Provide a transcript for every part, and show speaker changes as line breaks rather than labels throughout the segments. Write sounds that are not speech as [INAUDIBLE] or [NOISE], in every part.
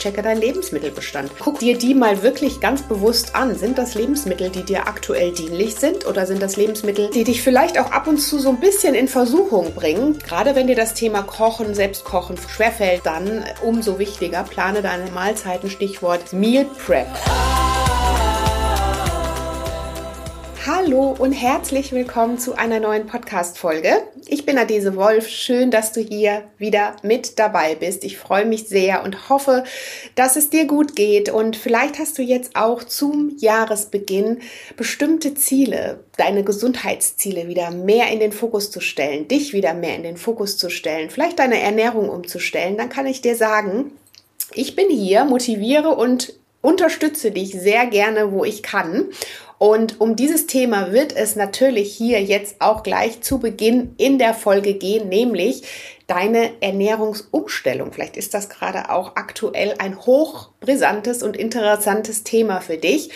Checke deinen Lebensmittelbestand. Guck dir die mal wirklich ganz bewusst an. Sind das Lebensmittel, die dir aktuell dienlich sind oder sind das Lebensmittel, die dich vielleicht auch ab und zu so ein bisschen in Versuchung bringen? Gerade wenn dir das Thema Kochen, Selbstkochen schwerfällt, dann umso wichtiger, plane deine Mahlzeiten, Stichwort Meal Prep. Hallo und herzlich willkommen zu einer neuen Podcast-Folge. Ich bin Adese Wolf. Schön, dass du hier wieder mit dabei bist. Ich freue mich sehr und hoffe, dass es dir gut geht. Und vielleicht hast du jetzt auch zum Jahresbeginn bestimmte Ziele, deine Gesundheitsziele wieder mehr in den Fokus zu stellen, dich wieder mehr in den Fokus zu stellen, vielleicht deine Ernährung umzustellen. Dann kann ich dir sagen, ich bin hier, motiviere und unterstütze dich sehr gerne, wo ich kann. Und um dieses Thema wird es natürlich hier jetzt auch gleich zu Beginn in der Folge gehen, nämlich deine Ernährungsumstellung. Vielleicht ist das gerade auch aktuell ein hochbrisantes und interessantes Thema für dich.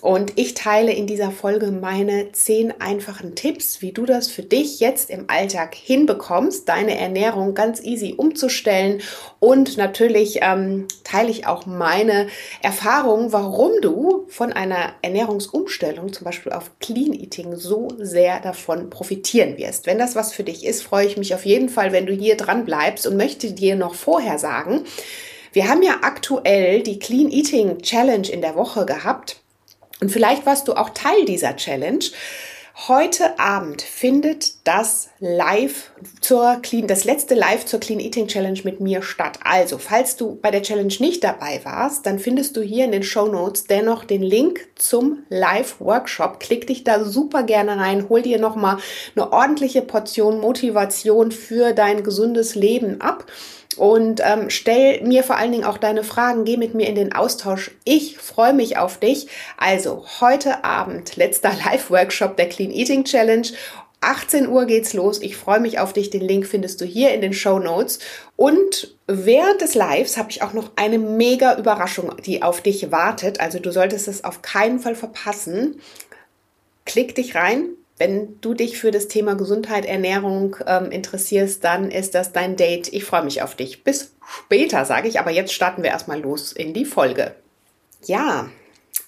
Und ich teile in dieser Folge meine zehn einfachen Tipps, wie du das für dich jetzt im Alltag hinbekommst, deine Ernährung ganz easy umzustellen. Und natürlich ähm, teile ich auch meine Erfahrungen, warum du von einer Ernährungsumstellung, zum Beispiel auf Clean Eating, so sehr davon profitieren wirst. Wenn das was für dich ist, freue ich mich auf jeden Fall, wenn du hier dran bleibst und möchte dir noch vorher sagen, wir haben ja aktuell die Clean Eating Challenge in der Woche gehabt. Und vielleicht warst du auch Teil dieser Challenge. Heute Abend findet das Live zur Clean, das letzte Live zur Clean Eating Challenge mit mir statt. Also, falls du bei der Challenge nicht dabei warst, dann findest du hier in den Show Notes dennoch den Link zum Live Workshop. Klick dich da super gerne rein, hol dir nochmal eine ordentliche Portion Motivation für dein gesundes Leben ab und ähm, stell mir vor allen Dingen auch deine Fragen, geh mit mir in den Austausch. Ich freue mich auf dich. Also heute Abend, letzter [LAUGHS] Live-Workshop der Clean Eating Challenge. 18 Uhr geht's los. Ich freue mich auf dich. Den Link findest du hier in den Show Notes. Und während des Lives habe ich auch noch eine mega Überraschung, die auf dich wartet. Also du solltest es auf keinen Fall verpassen. Klick dich rein, wenn du dich für das Thema Gesundheit, Ernährung ähm, interessierst, dann ist das dein Date. Ich freue mich auf dich. Bis später, sage ich, aber jetzt starten wir erstmal los in die Folge. Ja,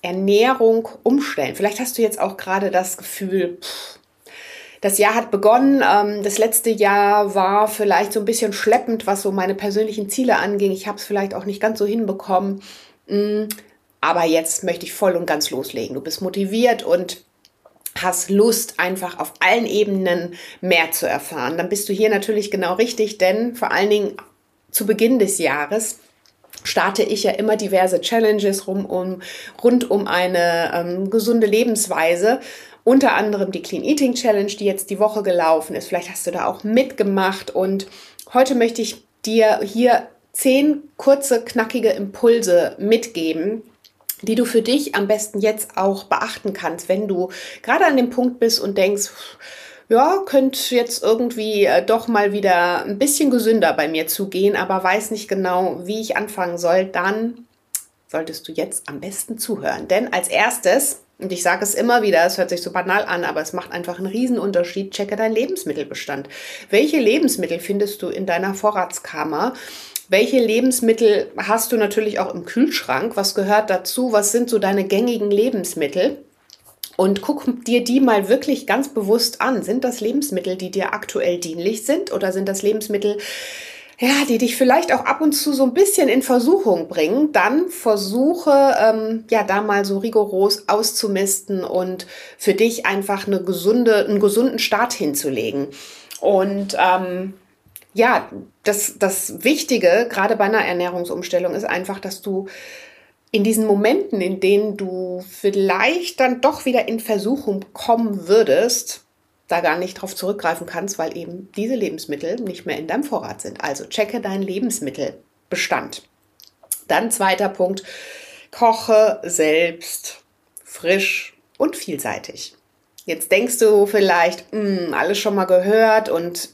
Ernährung umstellen. Vielleicht hast du jetzt auch gerade das Gefühl, pff, das Jahr hat begonnen. Ähm, das letzte Jahr war vielleicht so ein bisschen schleppend, was so meine persönlichen Ziele anging. Ich habe es vielleicht auch nicht ganz so hinbekommen. Mm, aber jetzt möchte ich voll und ganz loslegen. Du bist motiviert und hast Lust, einfach auf allen Ebenen mehr zu erfahren, dann bist du hier natürlich genau richtig, denn vor allen Dingen zu Beginn des Jahres starte ich ja immer diverse Challenges rum, um, rund um eine ähm, gesunde Lebensweise. Unter anderem die Clean Eating Challenge, die jetzt die Woche gelaufen ist. Vielleicht hast du da auch mitgemacht. Und heute möchte ich dir hier zehn kurze, knackige Impulse mitgeben, die du für dich am besten jetzt auch beachten kannst, wenn du gerade an dem Punkt bist und denkst, ja, könnte jetzt irgendwie äh, doch mal wieder ein bisschen gesünder bei mir zugehen, aber weiß nicht genau, wie ich anfangen soll, dann solltest du jetzt am besten zuhören. Denn als erstes, und ich sage es immer wieder, es hört sich so banal an, aber es macht einfach einen Riesenunterschied, checke deinen Lebensmittelbestand. Welche Lebensmittel findest du in deiner Vorratskammer? Welche Lebensmittel hast du natürlich auch im Kühlschrank? Was gehört dazu? Was sind so deine gängigen Lebensmittel? Und guck dir die mal wirklich ganz bewusst an. Sind das Lebensmittel, die dir aktuell dienlich sind? Oder sind das Lebensmittel, ja, die dich vielleicht auch ab und zu so ein bisschen in Versuchung bringen? Dann versuche, ähm, ja, da mal so rigoros auszumisten und für dich einfach eine gesunde, einen gesunden Start hinzulegen. Und ähm, ja, das, das Wichtige, gerade bei einer Ernährungsumstellung, ist einfach, dass du in diesen Momenten, in denen du vielleicht dann doch wieder in Versuchung kommen würdest, da gar nicht drauf zurückgreifen kannst, weil eben diese Lebensmittel nicht mehr in deinem Vorrat sind. Also checke deinen Lebensmittelbestand. Dann zweiter Punkt, koche selbst frisch und vielseitig. Jetzt denkst du vielleicht, hm, alles schon mal gehört und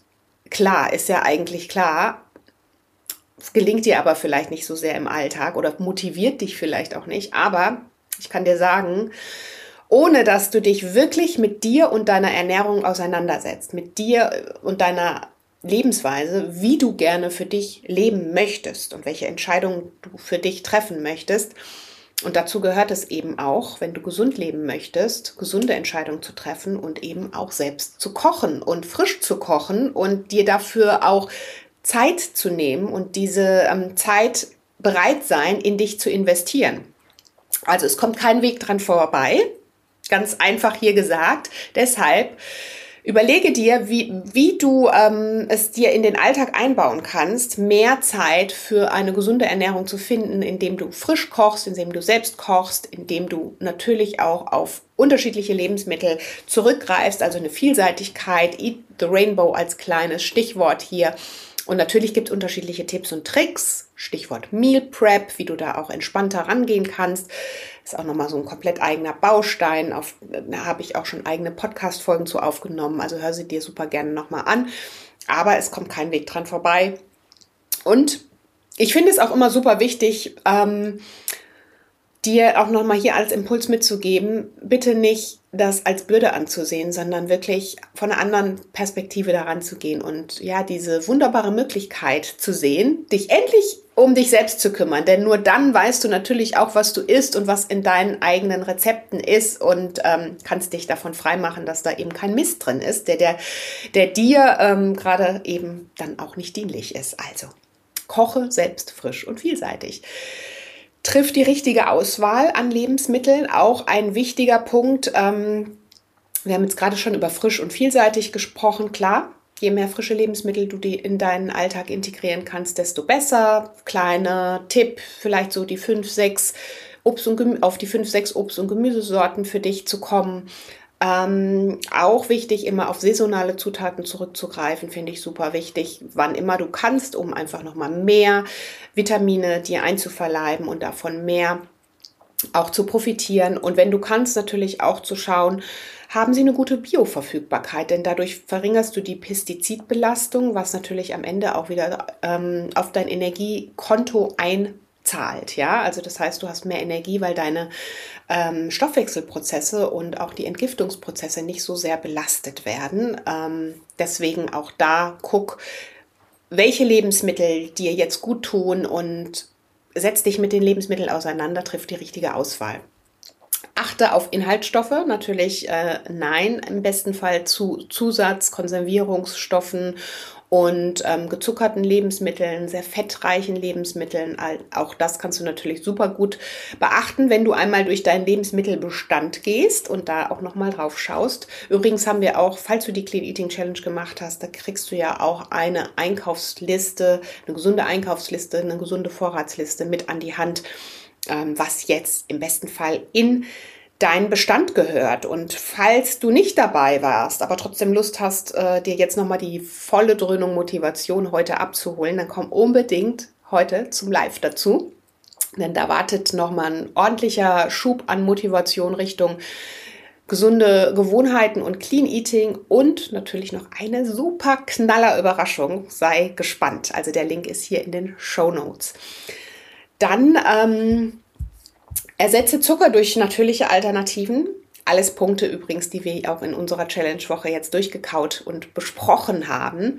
klar, ist ja eigentlich klar. Es gelingt dir aber vielleicht nicht so sehr im Alltag oder motiviert dich vielleicht auch nicht. Aber ich kann dir sagen, ohne dass du dich wirklich mit dir und deiner Ernährung auseinandersetzt, mit dir und deiner Lebensweise, wie du gerne für dich leben möchtest und welche Entscheidungen du für dich treffen möchtest. Und dazu gehört es eben auch, wenn du gesund leben möchtest, gesunde Entscheidungen zu treffen und eben auch selbst zu kochen und frisch zu kochen und dir dafür auch Zeit zu nehmen und diese ähm, Zeit bereit sein, in dich zu investieren. Also es kommt kein Weg dran vorbei. Ganz einfach hier gesagt. Deshalb Überlege dir, wie, wie du ähm, es dir in den Alltag einbauen kannst, mehr Zeit für eine gesunde Ernährung zu finden, indem du frisch kochst, indem du selbst kochst, indem du natürlich auch auf unterschiedliche Lebensmittel zurückgreifst, also eine Vielseitigkeit, Eat the Rainbow als kleines Stichwort hier. Und natürlich gibt es unterschiedliche Tipps und Tricks, Stichwort Meal Prep, wie du da auch entspannter rangehen kannst. Ist auch nochmal so ein komplett eigener Baustein. Auf, da habe ich auch schon eigene Podcast-Folgen zu aufgenommen. Also hör sie dir super gerne nochmal an. Aber es kommt kein Weg dran vorbei. Und ich finde es auch immer super wichtig, ähm, dir auch nochmal hier als Impuls mitzugeben, bitte nicht das als Bürde anzusehen, sondern wirklich von einer anderen Perspektive daran zu gehen und ja, diese wunderbare Möglichkeit zu sehen, dich endlich um dich selbst zu kümmern. Denn nur dann weißt du natürlich auch, was du isst und was in deinen eigenen Rezepten ist und ähm, kannst dich davon freimachen, dass da eben kein Mist drin ist, der, der, der dir ähm, gerade eben dann auch nicht dienlich ist. Also koche selbst frisch und vielseitig trifft die richtige Auswahl an Lebensmitteln. Auch ein wichtiger Punkt. Ähm, wir haben jetzt gerade schon über frisch und vielseitig gesprochen. Klar, je mehr frische Lebensmittel du die in deinen Alltag integrieren kannst, desto besser. Kleiner Tipp, vielleicht so die fünf, sechs Obst und Gemü auf die fünf, sechs Obst- und Gemüsesorten für dich zu kommen. Ähm, auch wichtig, immer auf saisonale Zutaten zurückzugreifen, finde ich super wichtig, wann immer du kannst, um einfach nochmal mehr Vitamine dir einzuverleiben und davon mehr auch zu profitieren. Und wenn du kannst, natürlich auch zu schauen, haben sie eine gute Bioverfügbarkeit, denn dadurch verringerst du die Pestizidbelastung, was natürlich am Ende auch wieder ähm, auf dein Energiekonto ein zahlt. Ja, also das heißt, du hast mehr Energie, weil deine ähm, Stoffwechselprozesse und auch die Entgiftungsprozesse nicht so sehr belastet werden. Ähm, deswegen auch da guck, welche Lebensmittel dir jetzt gut tun und setz dich mit den Lebensmitteln auseinander, triff die richtige Auswahl. Achte auf Inhaltsstoffe, natürlich äh, nein, im besten Fall zu Zusatz, Konservierungsstoffen und ähm, gezuckerten Lebensmitteln, sehr fettreichen Lebensmitteln. Auch das kannst du natürlich super gut beachten, wenn du einmal durch deinen Lebensmittelbestand gehst und da auch nochmal drauf schaust. Übrigens haben wir auch, falls du die Clean Eating Challenge gemacht hast, da kriegst du ja auch eine Einkaufsliste, eine gesunde Einkaufsliste, eine gesunde Vorratsliste mit an die Hand, ähm, was jetzt im besten Fall in dein Bestand gehört. Und falls du nicht dabei warst, aber trotzdem Lust hast, äh, dir jetzt nochmal die volle Dröhnung Motivation heute abzuholen, dann komm unbedingt heute zum Live dazu. Denn da wartet nochmal ein ordentlicher Schub an Motivation Richtung gesunde Gewohnheiten und Clean Eating und natürlich noch eine super knaller Überraschung. Sei gespannt. Also der Link ist hier in den Show Notes. Dann ähm, Ersetze Zucker durch natürliche Alternativen. Alles Punkte übrigens, die wir auch in unserer Challenge-Woche jetzt durchgekaut und besprochen haben.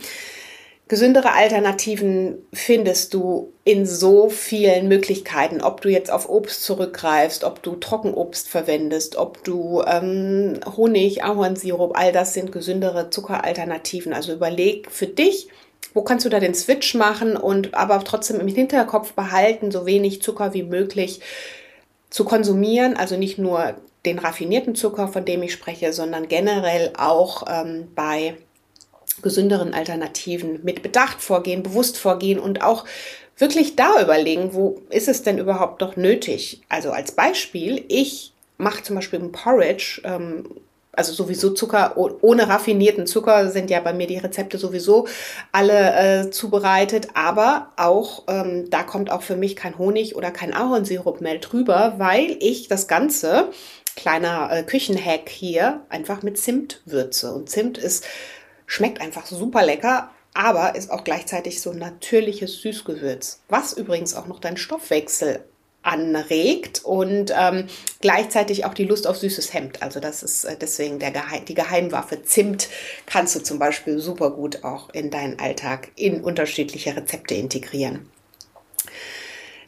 Gesündere Alternativen findest du in so vielen Möglichkeiten, ob du jetzt auf Obst zurückgreifst, ob du Trockenobst verwendest, ob du ähm, Honig, Ahornsirup, all das sind gesündere Zuckeralternativen. Also überleg für dich, wo kannst du da den Switch machen und aber trotzdem im Hinterkopf behalten, so wenig Zucker wie möglich zu konsumieren, also nicht nur den raffinierten Zucker, von dem ich spreche, sondern generell auch ähm, bei gesünderen Alternativen mit Bedacht vorgehen, bewusst vorgehen und auch wirklich da überlegen, wo ist es denn überhaupt noch nötig? Also als Beispiel, ich mache zum Beispiel ein Porridge ähm, also sowieso Zucker, ohne raffinierten Zucker sind ja bei mir die Rezepte sowieso alle äh, zubereitet, aber auch, ähm, da kommt auch für mich kein Honig oder kein Ahornsirup mehr drüber, weil ich das Ganze, kleiner äh, Küchenhack hier, einfach mit Zimt würze. Und Zimt ist, schmeckt einfach super lecker, aber ist auch gleichzeitig so natürliches Süßgewürz, was übrigens auch noch deinen Stoffwechsel anregt und ähm, gleichzeitig auch die Lust auf süßes Hemd. Also das ist äh, deswegen der Geheim, die Geheimwaffe. Zimt kannst du zum Beispiel super gut auch in deinen Alltag in unterschiedliche Rezepte integrieren.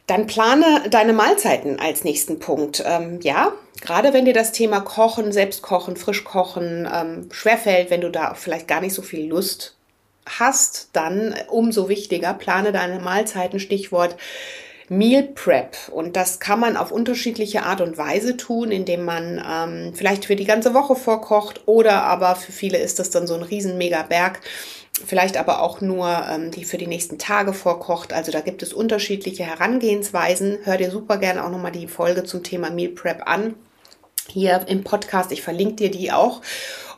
Dann plane deine Mahlzeiten als nächsten Punkt. Ähm, ja, gerade wenn dir das Thema Kochen, Selbstkochen, Frischkochen ähm, schwerfällt, wenn du da vielleicht gar nicht so viel Lust hast, dann umso wichtiger, plane deine Mahlzeiten. Stichwort Meal Prep. Und das kann man auf unterschiedliche Art und Weise tun, indem man ähm, vielleicht für die ganze Woche vorkocht oder aber für viele ist das dann so ein riesen Mega-Berg vielleicht aber auch nur ähm, die für die nächsten Tage vorkocht. Also da gibt es unterschiedliche Herangehensweisen. Hör dir super gerne auch nochmal die Folge zum Thema Meal Prep an. Hier im Podcast, ich verlinke dir die auch.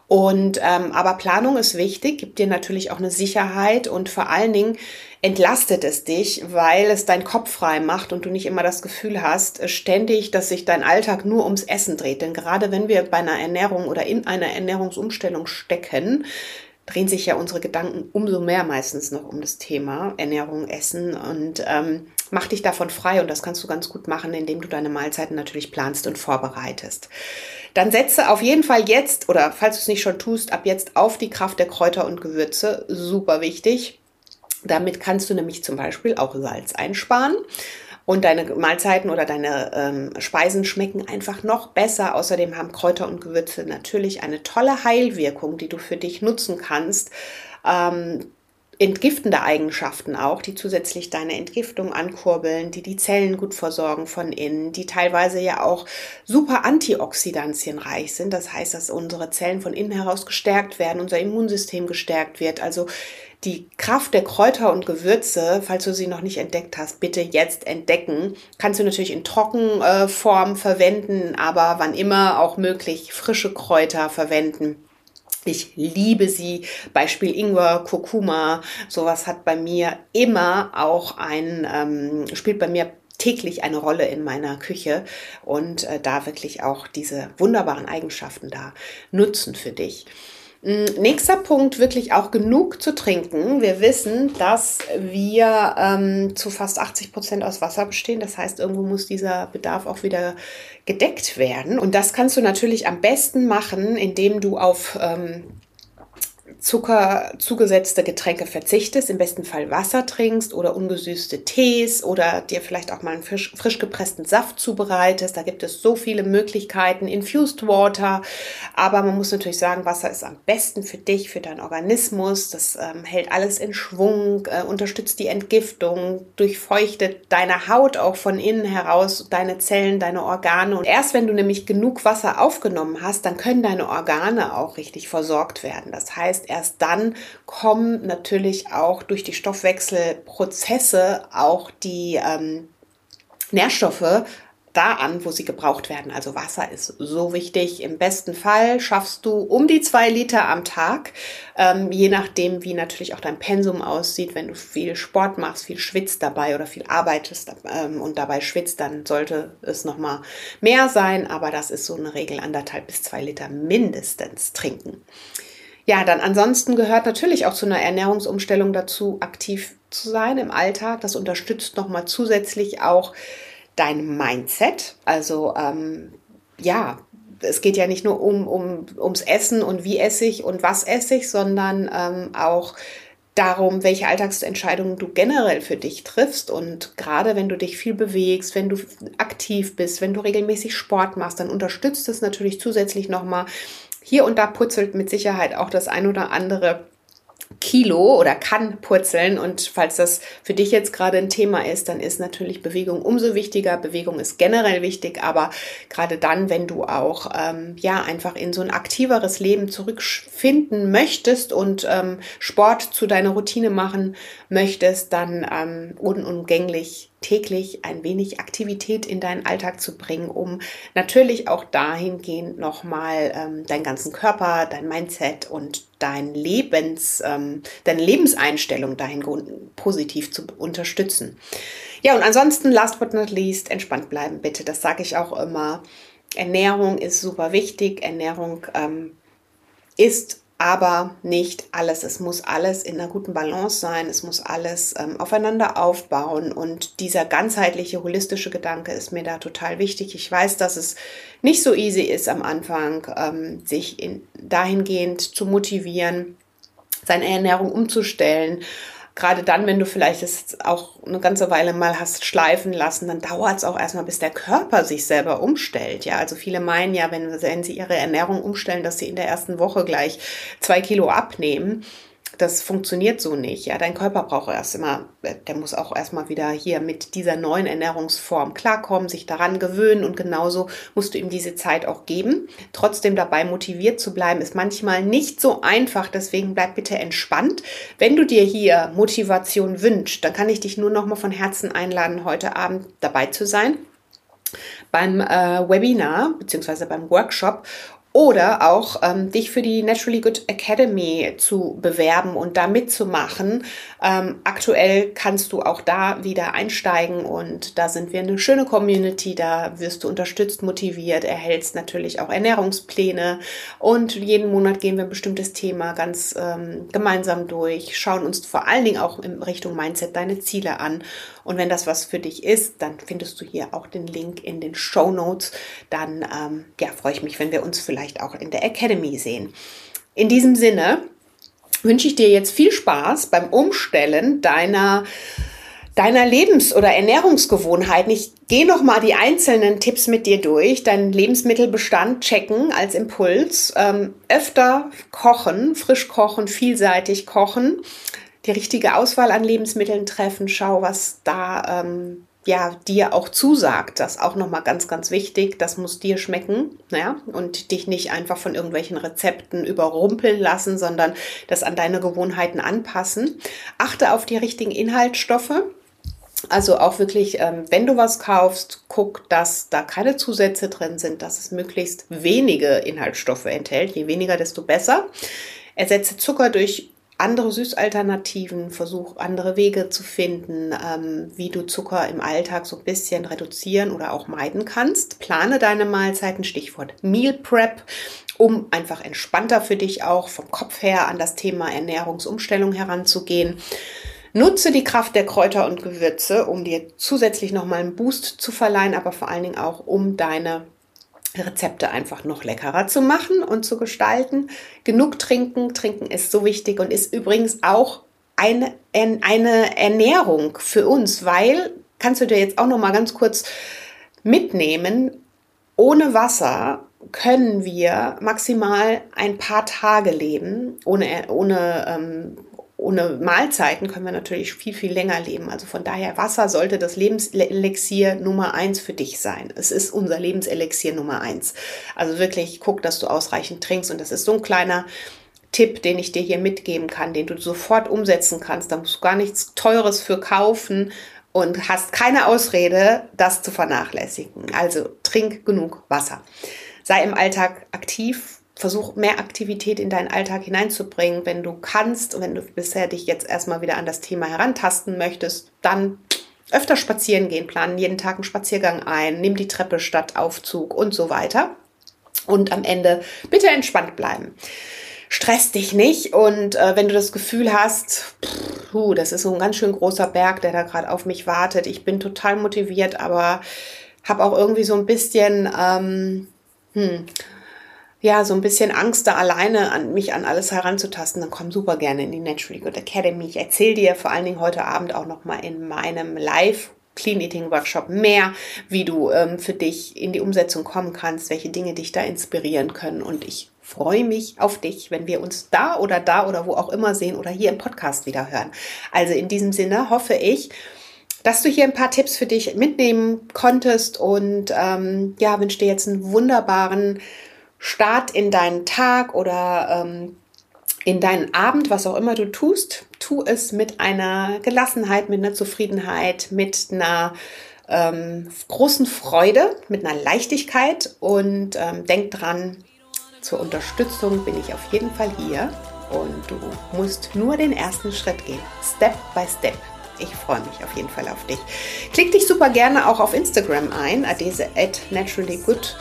Und ähm, aber Planung ist wichtig, gibt dir natürlich auch eine Sicherheit und vor allen Dingen entlastet es dich, weil es deinen Kopf frei macht und du nicht immer das Gefühl hast, äh, ständig, dass sich dein Alltag nur ums Essen dreht. Denn gerade wenn wir bei einer Ernährung oder in einer Ernährungsumstellung stecken, drehen sich ja unsere Gedanken umso mehr meistens noch um das Thema Ernährung, Essen und ähm, mach dich davon frei und das kannst du ganz gut machen, indem du deine Mahlzeiten natürlich planst und vorbereitest. Dann setze auf jeden Fall jetzt oder falls du es nicht schon tust, ab jetzt auf die Kraft der Kräuter und Gewürze. Super wichtig. Damit kannst du nämlich zum Beispiel auch Salz einsparen und deine Mahlzeiten oder deine ähm, Speisen schmecken einfach noch besser. Außerdem haben Kräuter und Gewürze natürlich eine tolle Heilwirkung, die du für dich nutzen kannst. Ähm, entgiftende Eigenschaften auch, die zusätzlich deine Entgiftung ankurbeln, die die Zellen gut versorgen von innen, die teilweise ja auch super antioxidantienreich sind. Das heißt, dass unsere Zellen von innen heraus gestärkt werden, unser Immunsystem gestärkt wird. Also die Kraft der Kräuter und Gewürze, falls du sie noch nicht entdeckt hast, bitte jetzt entdecken. Kannst du natürlich in Trockenform verwenden, aber wann immer auch möglich frische Kräuter verwenden. Ich liebe sie. Beispiel Ingwer, Kurkuma, sowas hat bei mir immer auch ein, ähm, spielt bei mir täglich eine Rolle in meiner Küche und äh, da wirklich auch diese wunderbaren Eigenschaften da nutzen für dich. Mm, nächster Punkt, wirklich auch genug zu trinken. Wir wissen, dass wir ähm, zu fast 80 Prozent aus Wasser bestehen. Das heißt, irgendwo muss dieser Bedarf auch wieder gedeckt werden. Und das kannst du natürlich am besten machen, indem du auf ähm, Zucker zugesetzte Getränke verzichtest, im besten Fall Wasser trinkst oder ungesüßte Tees oder dir vielleicht auch mal einen frisch, frisch gepressten Saft zubereitest. Da gibt es so viele Möglichkeiten. Infused Water. Aber man muss natürlich sagen, Wasser ist am besten für dich, für deinen Organismus. Das ähm, hält alles in Schwung, äh, unterstützt die Entgiftung, durchfeuchtet deine Haut auch von innen heraus, deine Zellen, deine Organe. Und erst wenn du nämlich genug Wasser aufgenommen hast, dann können deine Organe auch richtig versorgt werden. Das heißt, erst dann kommen natürlich auch durch die Stoffwechselprozesse auch die ähm, Nährstoffe da an, wo sie gebraucht werden. Also Wasser ist so wichtig. Im besten Fall schaffst du um die zwei Liter am Tag, ähm, je nachdem, wie natürlich auch dein Pensum aussieht. Wenn du viel Sport machst, viel schwitzt dabei oder viel arbeitest ähm, und dabei schwitzt, dann sollte es noch mal mehr sein. Aber das ist so eine Regel, anderthalb bis zwei Liter mindestens trinken. Ja, dann ansonsten gehört natürlich auch zu einer Ernährungsumstellung dazu, aktiv zu sein im Alltag. Das unterstützt nochmal zusätzlich auch dein Mindset. Also ähm, ja, es geht ja nicht nur um, um, ums Essen und wie esse ich und was esse ich, sondern ähm, auch darum, welche Alltagsentscheidungen du generell für dich triffst. Und gerade wenn du dich viel bewegst, wenn du aktiv bist, wenn du regelmäßig Sport machst, dann unterstützt es natürlich zusätzlich nochmal hier und da putzelt mit Sicherheit auch das ein oder andere Kilo oder kann purzeln. Und falls das für dich jetzt gerade ein Thema ist, dann ist natürlich Bewegung umso wichtiger. Bewegung ist generell wichtig, aber gerade dann, wenn du auch ähm, ja einfach in so ein aktiveres Leben zurückfinden möchtest und ähm, Sport zu deiner Routine machen möchtest, dann ähm, unumgänglich täglich ein wenig Aktivität in deinen Alltag zu bringen, um natürlich auch dahingehend nochmal ähm, deinen ganzen Körper, dein Mindset und dein Lebens, ähm, deine Lebenseinstellung dahingehend positiv zu unterstützen. Ja, und ansonsten, last but not least, entspannt bleiben bitte. Das sage ich auch immer. Ernährung ist super wichtig. Ernährung ähm, ist aber nicht alles. Es muss alles in einer guten Balance sein, es muss alles ähm, aufeinander aufbauen und dieser ganzheitliche, holistische Gedanke ist mir da total wichtig. Ich weiß, dass es nicht so easy ist am Anfang, ähm, sich in, dahingehend zu motivieren, seine Ernährung umzustellen gerade dann, wenn du vielleicht es auch eine ganze Weile mal hast schleifen lassen, dann dauert es auch erstmal, bis der Körper sich selber umstellt. Ja, also viele meinen ja, wenn, wenn sie ihre Ernährung umstellen, dass sie in der ersten Woche gleich zwei Kilo abnehmen das funktioniert so nicht. Ja, dein Körper braucht erst immer, der muss auch erstmal wieder hier mit dieser neuen Ernährungsform klarkommen, sich daran gewöhnen und genauso musst du ihm diese Zeit auch geben. Trotzdem dabei motiviert zu bleiben, ist manchmal nicht so einfach. Deswegen bleib bitte entspannt. Wenn du dir hier Motivation wünschst, dann kann ich dich nur noch mal von Herzen einladen, heute Abend dabei zu sein beim äh, Webinar bzw. beim Workshop oder auch ähm, dich für die Naturally Good Academy zu bewerben und da mitzumachen. Ähm, aktuell kannst du auch da wieder einsteigen und da sind wir eine schöne Community. Da wirst du unterstützt, motiviert, erhältst natürlich auch Ernährungspläne und jeden Monat gehen wir ein bestimmtes Thema ganz ähm, gemeinsam durch, schauen uns vor allen Dingen auch in Richtung Mindset deine Ziele an. Und wenn das was für dich ist, dann findest du hier auch den Link in den Show Notes. Dann ähm, ja, freue ich mich, wenn wir uns vielleicht vielleicht auch in der Academy sehen. In diesem Sinne wünsche ich dir jetzt viel Spaß beim Umstellen deiner deiner Lebens- oder Ernährungsgewohnheiten. Ich gehe noch mal die einzelnen Tipps mit dir durch. Deinen Lebensmittelbestand checken als Impuls. Ähm, öfter kochen, frisch kochen, vielseitig kochen. Die richtige Auswahl an Lebensmitteln treffen. Schau, was da ähm, ja, dir auch zusagt. Das auch nochmal ganz, ganz wichtig. Das muss dir schmecken, ja, und dich nicht einfach von irgendwelchen Rezepten überrumpeln lassen, sondern das an deine Gewohnheiten anpassen. Achte auf die richtigen Inhaltsstoffe. Also auch wirklich, ähm, wenn du was kaufst, guck, dass da keine Zusätze drin sind, dass es möglichst wenige Inhaltsstoffe enthält. Je weniger, desto besser. Ersetze Zucker durch andere Süßalternativen, versuch andere Wege zu finden, ähm, wie du Zucker im Alltag so ein bisschen reduzieren oder auch meiden kannst. Plane deine Mahlzeiten, Stichwort Meal Prep, um einfach entspannter für dich auch vom Kopf her an das Thema Ernährungsumstellung heranzugehen. Nutze die Kraft der Kräuter und Gewürze, um dir zusätzlich nochmal einen Boost zu verleihen, aber vor allen Dingen auch, um deine Rezepte einfach noch leckerer zu machen und zu gestalten. Genug trinken. Trinken ist so wichtig und ist übrigens auch eine, eine Ernährung für uns, weil, kannst du dir jetzt auch noch mal ganz kurz mitnehmen, ohne Wasser können wir maximal ein paar Tage leben, ohne, ohne ähm, ohne Mahlzeiten können wir natürlich viel, viel länger leben. Also von daher, Wasser sollte das Lebenselixier Nummer eins für dich sein. Es ist unser Lebenselixier Nummer eins. Also wirklich guck, dass du ausreichend trinkst. Und das ist so ein kleiner Tipp, den ich dir hier mitgeben kann, den du sofort umsetzen kannst. Da musst du gar nichts Teures für kaufen und hast keine Ausrede, das zu vernachlässigen. Also trink genug Wasser. Sei im Alltag aktiv, versuch mehr Aktivität in deinen Alltag hineinzubringen. Wenn du kannst wenn du bisher dich jetzt erstmal wieder an das Thema herantasten möchtest, dann öfter spazieren gehen, planen jeden Tag einen Spaziergang ein, nimm die Treppe statt Aufzug und so weiter. Und am Ende bitte entspannt bleiben. Stress dich nicht und äh, wenn du das Gefühl hast, puh, das ist so ein ganz schön großer Berg, der da gerade auf mich wartet, ich bin total motiviert, aber habe auch irgendwie so ein bisschen ähm, hm, ja, so ein bisschen Angst, da alleine an mich an alles heranzutasten, dann komm super gerne in die Naturally Good Academy. Ich erzähle dir vor allen Dingen heute Abend auch nochmal in meinem Live Clean Eating Workshop mehr, wie du ähm, für dich in die Umsetzung kommen kannst, welche Dinge dich da inspirieren können. Und ich freue mich auf dich, wenn wir uns da oder da oder wo auch immer sehen oder hier im Podcast wieder hören. Also in diesem Sinne hoffe ich, dass du hier ein paar Tipps für dich mitnehmen konntest und ähm, ja, wünsche dir jetzt einen wunderbaren Start in deinen Tag oder ähm, in deinen Abend, was auch immer du tust, tu es mit einer Gelassenheit, mit einer Zufriedenheit, mit einer ähm, großen Freude, mit einer Leichtigkeit und ähm, denk dran, zur Unterstützung bin ich auf jeden Fall hier und du musst nur den ersten Schritt gehen, Step by Step. Ich freue mich auf jeden Fall auf dich. Klick dich super gerne auch auf Instagram ein, adese at naturallygood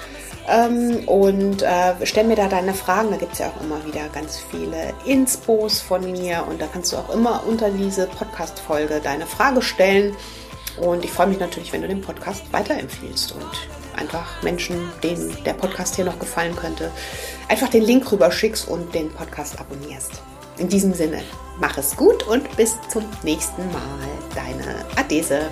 ähm, und äh, stell mir da deine Fragen. Da gibt es ja auch immer wieder ganz viele Inspos von mir und da kannst du auch immer unter diese Podcast-Folge deine Frage stellen. Und ich freue mich natürlich, wenn du den Podcast weiterempfiehlst und einfach Menschen, denen der Podcast hier noch gefallen könnte, einfach den Link rüber schickst und den Podcast abonnierst. In diesem Sinne, mach es gut und bis zum nächsten Mal. Deine Adese.